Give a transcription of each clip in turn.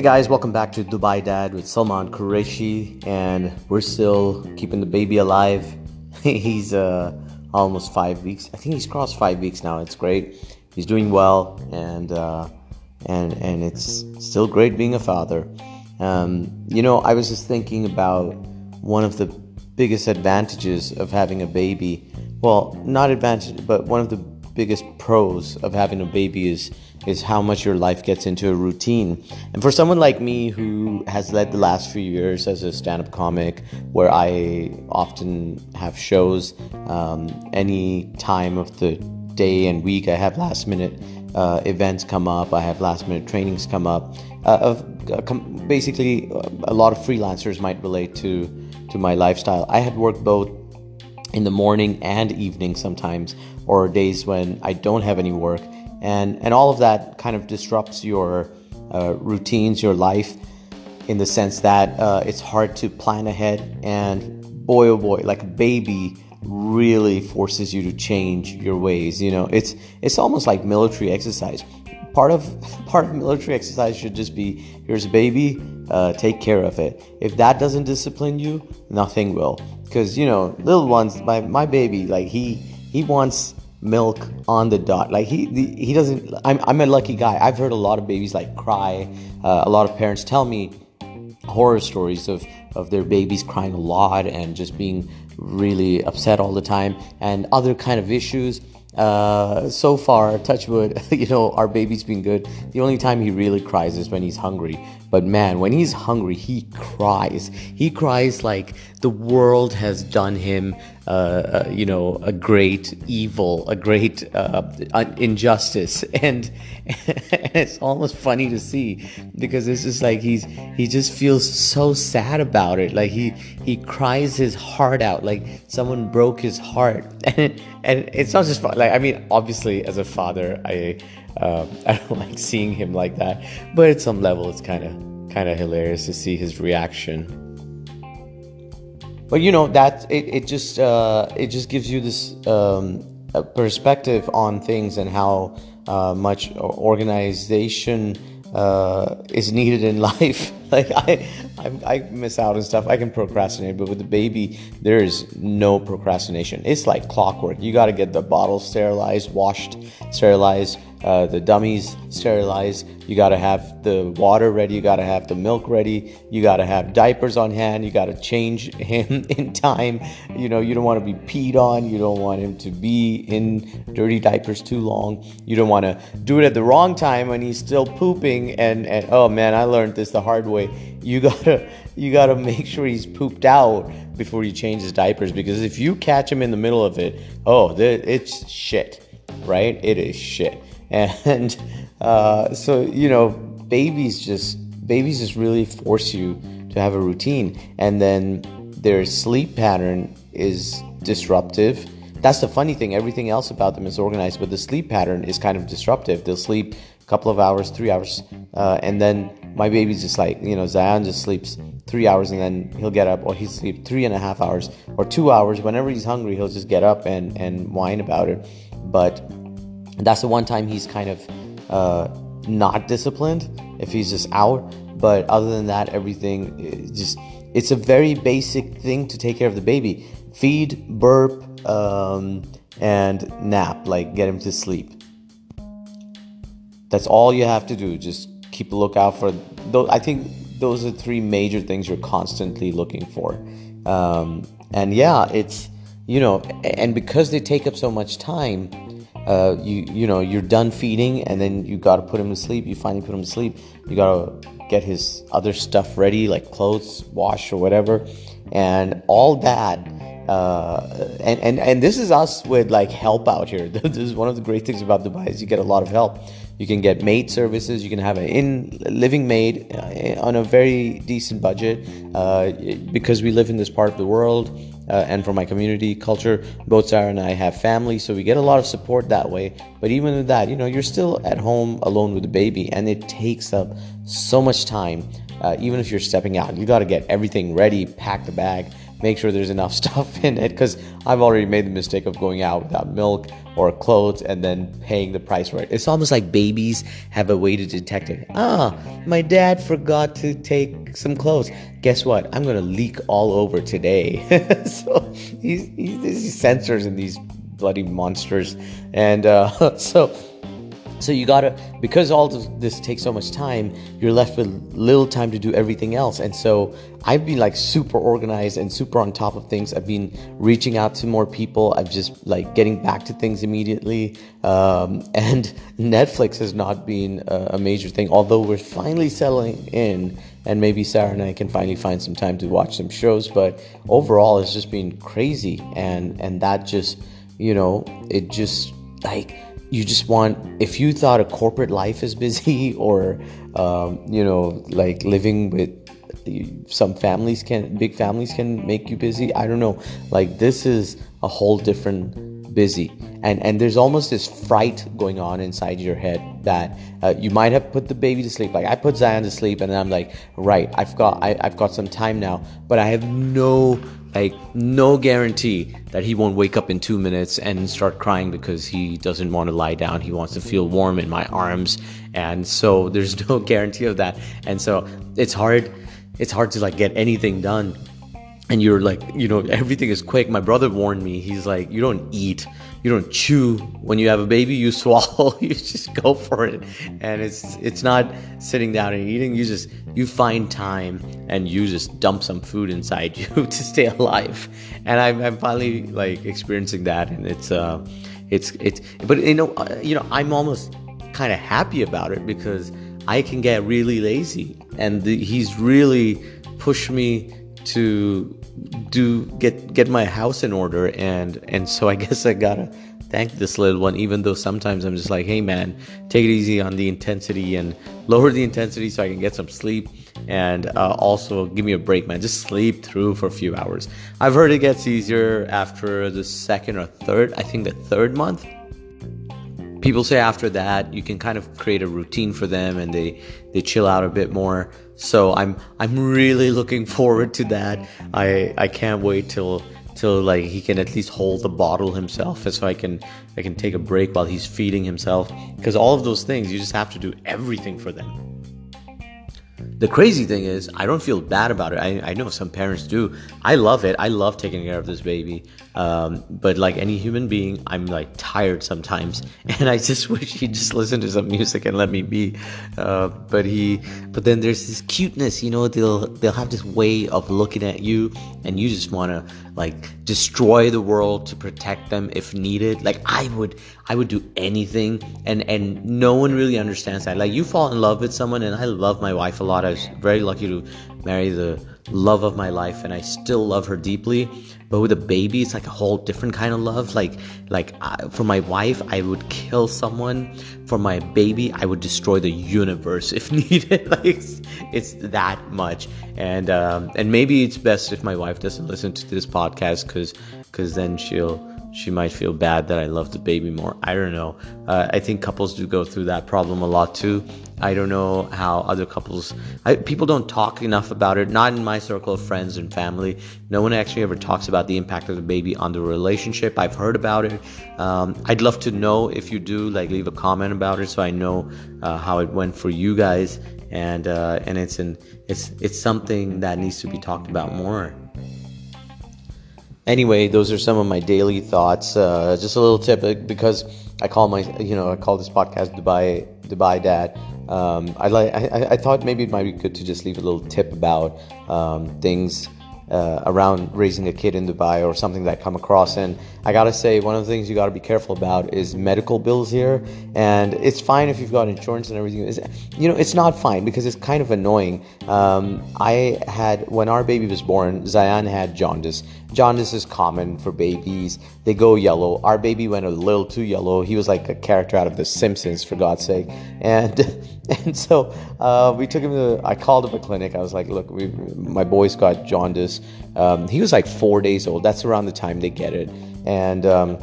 Hey guys, welcome back to Dubai Dad with Salman Qureshi, and we're still keeping the baby alive. he's uh, almost five weeks. I think he's crossed five weeks now. It's great. He's doing well, and uh, and and it's still great being a father. Um, you know, I was just thinking about one of the biggest advantages of having a baby. Well, not advantage, but one of the biggest pros of having a baby is is how much your life gets into a routine. And for someone like me who has led the last few years as a stand-up comic, where I often have shows um, any time of the day and week, I have last-minute uh, events come up, I have last-minute trainings come up. Uh, of, uh, com- basically, a lot of freelancers might relate to to my lifestyle. I had worked both in the morning and evening sometimes, or days when I don't have any work, and and all of that kind of disrupts your uh, routines, your life, in the sense that uh, it's hard to plan ahead. And boy, oh boy, like a baby really forces you to change your ways. You know, it's it's almost like military exercise. Part of part of military exercise should just be here's a baby, uh, take care of it. If that doesn't discipline you, nothing will. Because you know, little ones, my my baby, like he he wants milk on the dot. Like he he doesn't. I'm I'm a lucky guy. I've heard a lot of babies like cry. Uh, a lot of parents tell me horror stories of of their babies crying a lot and just being really upset all the time and other kind of issues uh, so far, touchwood, you know, our baby's been good. The only time he really cries is when he's hungry. But man, when he's hungry, he cries. He cries like the world has done him, uh, uh, you know, a great evil, a great uh, injustice, and, and it's almost funny to see because it's just like he's he just feels so sad about it. Like he he cries his heart out, like someone broke his heart, and and it's not just like I mean, obviously as a father, I uh, I don't like seeing him like that, but at some level, it's kind of kind of hilarious to see his reaction but you know that it, it just uh, it just gives you this um, perspective on things and how uh, much organization uh, is needed in life. like I, I, I miss out on stuff. I can procrastinate, but with the baby, there is no procrastination. It's like clockwork. You got to get the bottles sterilized, washed, sterilized uh, the dummies sterilized. You got to have the water ready. You got to have the milk ready. You got to have diapers on hand. You got to change him in time. You know, you don't want to be peed on. You don't want him to be in dirty diapers too long. You don't want to do it at the wrong time when he's still pooping. And, and oh man, I learned this the hard way. You gotta you gotta make sure he's pooped out before you change his diapers because if you catch him in the middle of it, oh, it's shit, right? It is shit and uh, so you know babies just babies just really force you to have a routine. And then their sleep pattern is disruptive. That's the funny thing. Everything else about them is organized but the sleep pattern is kind of disruptive. They'll sleep a couple of hours three hours uh, and then my baby's just like you know zion just sleeps three hours and then he'll get up or he'll sleep three and a half hours or two hours. Whenever he's hungry he'll just get up and and whine about it. But that's the one time he's kind of uh, not disciplined if he's just out. But other than that, everything just it's a very basic thing to take care of the baby: feed, burp, um, and nap. Like get him to sleep. That's all you have to do. Just keep a lookout for those. I think those are three major things you're constantly looking for. Um, and yeah, it's you know, and because they take up so much time uh, you you know you're done feeding and then you got to put him to sleep. You finally put him to sleep. You got to get his other stuff ready like clothes wash or whatever. And all that uh, and, and and this is us with like help out here. This is one of the great things about dubai is you get a lot of help. You can get maid services. You can have an in living maid uh, on a very decent budget uh, because we live in this part of the world uh, and from my community culture. Both Sarah and I have family, so we get a lot of support that way. But even with that, you know, you're still at home alone with the baby, and it takes up so much time. Uh, even if you're stepping out, you got to get everything ready, pack the bag, make sure there's enough stuff in it because I've already made the mistake of going out without milk or clothes and then paying the price for it. It's almost like babies have a way to detect it. Ah, my dad forgot to take some clothes. Guess what? I'm gonna leak all over today. so these, sensors and these bloody monsters, and uh, so so you gotta, because all this takes so much time, you're left with little time to do everything else. And so I've been like super organized and super on top of things. I've been reaching out to more people. I've just like getting back to things immediately. Um, and Netflix has not been a, a major thing, although we're finally settling in. And maybe Sarah and I can finally find some time to watch some shows. But overall, it's just been crazy. And, and that just, you know, it just like, you just want if you thought a corporate life is busy or um, you know like living with some families can big families can make you busy i don't know. Like this is a whole different busy. And and there's almost this fright going on inside your head that uh, you might have put the baby to sleep. Like i put zion to sleep and i'm like right i've got I, i've got some time now but i have no like no guarantee that he won't wake up in two minutes and start crying because he doesn't want to lie down. He wants to feel warm in my arms. And so there's no guarantee of that. And so it's hard it's hard to like get anything done and you're like you know everything is quick. My brother warned me. He's like you don't eat. You don't chew. When you have a baby you swallow. You just go for it. And it's it's not sitting down and eating. You just you find time and you just dump some food inside you to stay alive. And i'm, I'm finally like experiencing that. And it's uh it's it's but you know uh, you know i'm almost kind of happy about it because i can get really lazy. And the, he's really pushed me to do get get my house in order. And and so I guess I gotta thank this little one even though sometimes I'm just like hey man take it easy on the intensity and lower the intensity so I can get some sleep. And uh, also give me a break man. Just sleep through for a few hours. I've heard it gets easier after the second or third I think the third month people say after that you can kind of create a routine for them and they they chill out a bit more so i'm i'm really looking forward to that i i can't wait till till like he can at least hold the bottle himself so i can i can take a break while he's feeding himself because all of those things you just have to do everything for them the crazy thing is, I don't feel bad about it. I, I know some parents do. I love it. I love taking care of this baby. Um, but like any human being, I'm like tired sometimes, and I just wish he'd just listen to some music and let me be. Uh, but he, but then there's this cuteness, you know. They'll they'll have this way of looking at you, and you just want to like destroy the world to protect them if needed. Like I would, I would do anything, and and no one really understands that. Like you fall in love with someone, and I love my wife a lot. I was very lucky to marry the love of my life, and I still love her deeply. But with a baby, it's like a whole different kind of love. Like like I, for my wife, I would kill someone. For my baby, I would destroy the universe if needed. like it's, it's that much, and um, and maybe it's best if my wife doesn't listen to this podcast because because then she'll she might feel bad that I love the baby more. I don't know. Uh, I think couples do go through that problem a lot too. I don't know how other couples, I, people don't talk enough about it. Not in my circle of friends and family. No one actually ever talks about the impact of the baby on the relationship. I've heard about it. Um, I'd love to know if you do. Like, leave a comment about it so I know uh, how it went for you guys. And uh, and it's an it's it's something that needs to be talked about more anyway, those are some of my daily thoughts. Uh, just a little tip uh, because I call my, you know, I call this podcast Dubai Dubai Dad. Um, I like. I, I thought maybe it might be good to just leave a little tip about um, things uh, around raising a kid in Dubai or something that I come across. And I gotta say, one of the things you gotta be careful about is medical bills here. And it's fine if you've got insurance and everything. It's, you know, it's not fine because it's kind of annoying. Um, I had, when our baby was born, Zion had jaundice. Jaundice is common for babies, they go yellow. Our baby went a little too yellow. He was like a character out of The Simpsons, for God's sake. And and so uh, we took him to, I called up a clinic. I was like, look, we, my boy's got jaundice. Um, he was like four days old. That's around the time they get it. And um,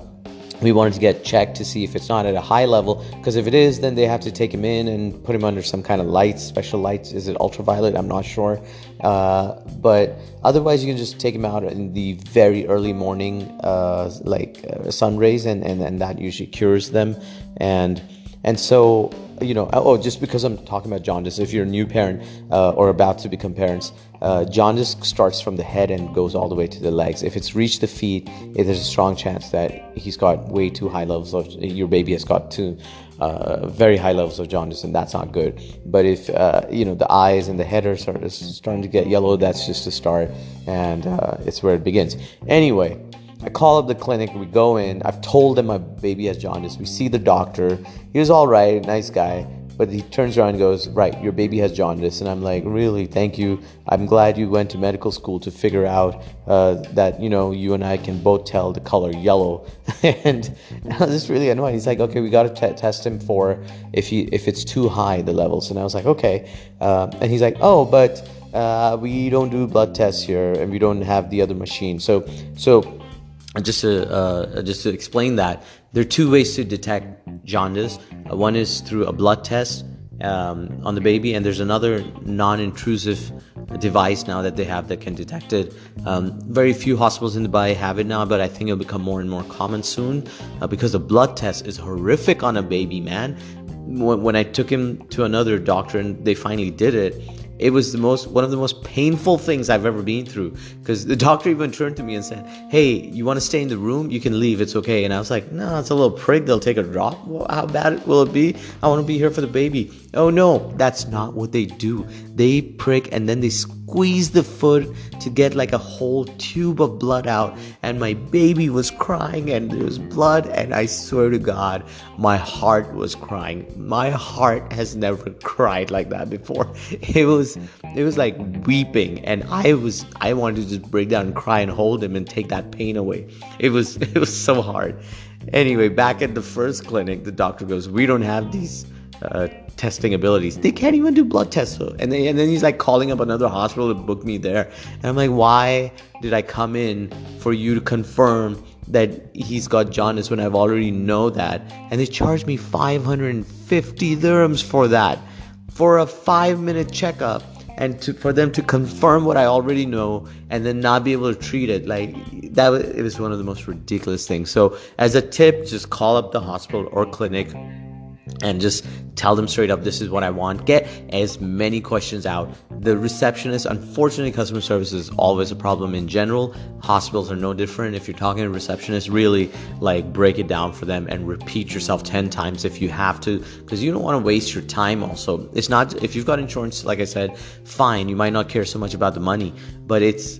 we wanted to get checked to see if it's not at a high level because if it is then they have to take him in and put him under some kind of lights special lights. Is it ultraviolet? I'm not sure. Uh, but otherwise you can just take him out in the very early morning uh, like uh, sun rays and, and, and that usually cures them. And and so you know, oh, just because I'm talking about jaundice, if you're a new parent uh, or about to become parents, uh, jaundice starts from the head and goes all the way to the legs. If it's reached the feet, there's a strong chance that he's got way too high levels of your baby has got too uh, very high levels of jaundice, and that's not good. But if uh, you know the eyes and the head are starting to get yellow, that's just a start, and uh, it's where it begins. Anyway. I call up the clinic, we go in. I've told them my baby has jaundice. We see the doctor. He was all right, nice guy. But he turns around and goes, Right, your baby has jaundice. And I'm like, Really? Thank you. I'm glad you went to medical school to figure out uh, that, you know, you and I can both tell the color yellow. and I was just really annoyed. He's like, Okay, we got to t- test him for if, he, if it's too high, the levels. And I was like, Okay. Uh, and he's like, Oh, but. Uh, we don't do blood tests here, and we don't have the other machine. So, so just to uh, just to explain that, there are two ways to detect jaundice. Uh, one is through a blood test um, on the baby, and there's another non-intrusive device now that they have that can detect it. Um, very few hospitals in Dubai have it now, but I think it'll become more and more common soon uh, because the blood test is horrific on a baby. Man, when, when I took him to another doctor and they finally did it it was the most one of the most painful things I've ever been through because the doctor even turned to me and said, "Hey, you want to stay in the room? You can leave. It's okay." And I was like, "No, it's a little prick. They'll take a drop. Well, how bad will it be? I want to be here for the baby." Oh no, that's not what they do. They prick and then they squeeze the foot to get like a whole tube of blood out. And my baby was crying and there was blood. And I swear to God, my heart was crying. My heart has never cried like that before. It was, it was like weeping. And I was, I wanted to just break down and cry and hold him and take that pain away. It was, it was so hard. Anyway, back at the first clinic, the doctor goes, We don't have these uh, testing abilities. They can't even do blood tests. And then, and then he's like calling up another hospital to book me there. And I'm like, why did I come in for you to confirm that he's got jaundice when I've already know that? And they charged me 550 dirhams for that, for a five minute checkup. And to, for them to confirm what I already know and then not be able to treat it like that was, it was one of the most ridiculous things. So as a tip, just call up the hospital or clinic and just tell them straight up this is what i want. Get as many questions out. The receptionist unfortunately customer service is always a problem in general. Hospitals are no different. If you're talking to a receptionist really like break it down for them and repeat yourself 10 times if you have to because you don't want to waste your time also. It's not if you've got insurance like i said fine. You might not care so much about the money but it's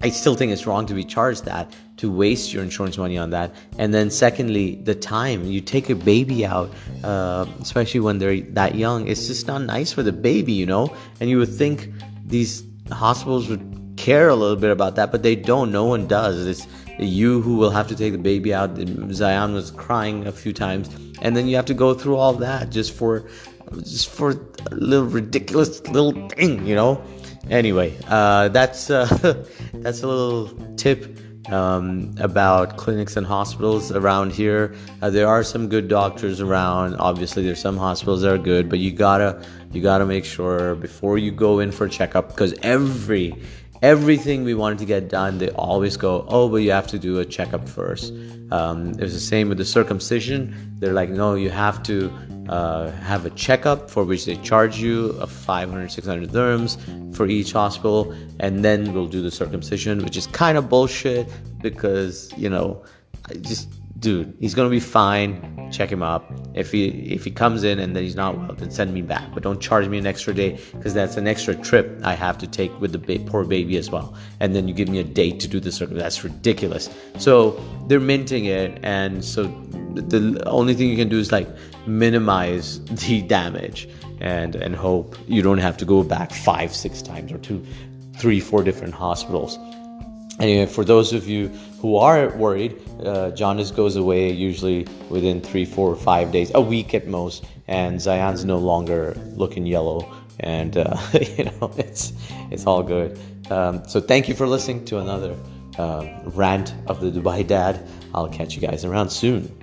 I still think it's wrong to be charged that, to waste your insurance money on that. And then, secondly, the time you take a baby out, uh, especially when they're that young, it's just not nice for the baby, you know? And you would think these hospitals would care a little bit about that, but they don't. No one does. It's you who will have to take the baby out. Zion was crying a few times, and then you have to go through all that just for just for a little ridiculous little thing, you know? Anyway, uh, that's uh, that's a little tip um, about clinics and hospitals around here. Uh, there are some good doctors around. Obviously, there's some hospitals that are good, but you gotta you gotta make sure before you go in for a checkup because every everything we wanted to get done, they always go, oh, but you have to do a checkup first. Um, it was the same with the circumcision. They're like, no, you have to uh, have a checkup for which they charge you of 500 600 dirhams for each hospital and then we'll do the circumcision which is kind of bullshit because you know I just dude he's gonna be fine. Check him up. If he if he comes in and then he's not well then send me back. But don't charge me an extra day because that's an extra trip i have to take with the ba- poor baby as well. And then you give me a date to do the circumcision that's ridiculous. So they're minting it and so the only thing you can do is like minimize the damage and and hope you don't have to go back five six times or two three four different hospitals anyway for those of you who are worried uh, jaundice goes away usually within three four or five days a week at most and zion's no longer looking yellow and uh, you know it's it's all good um, so thank you for listening to another uh, rant of the Dubai dad. I'll catch you guys around soon.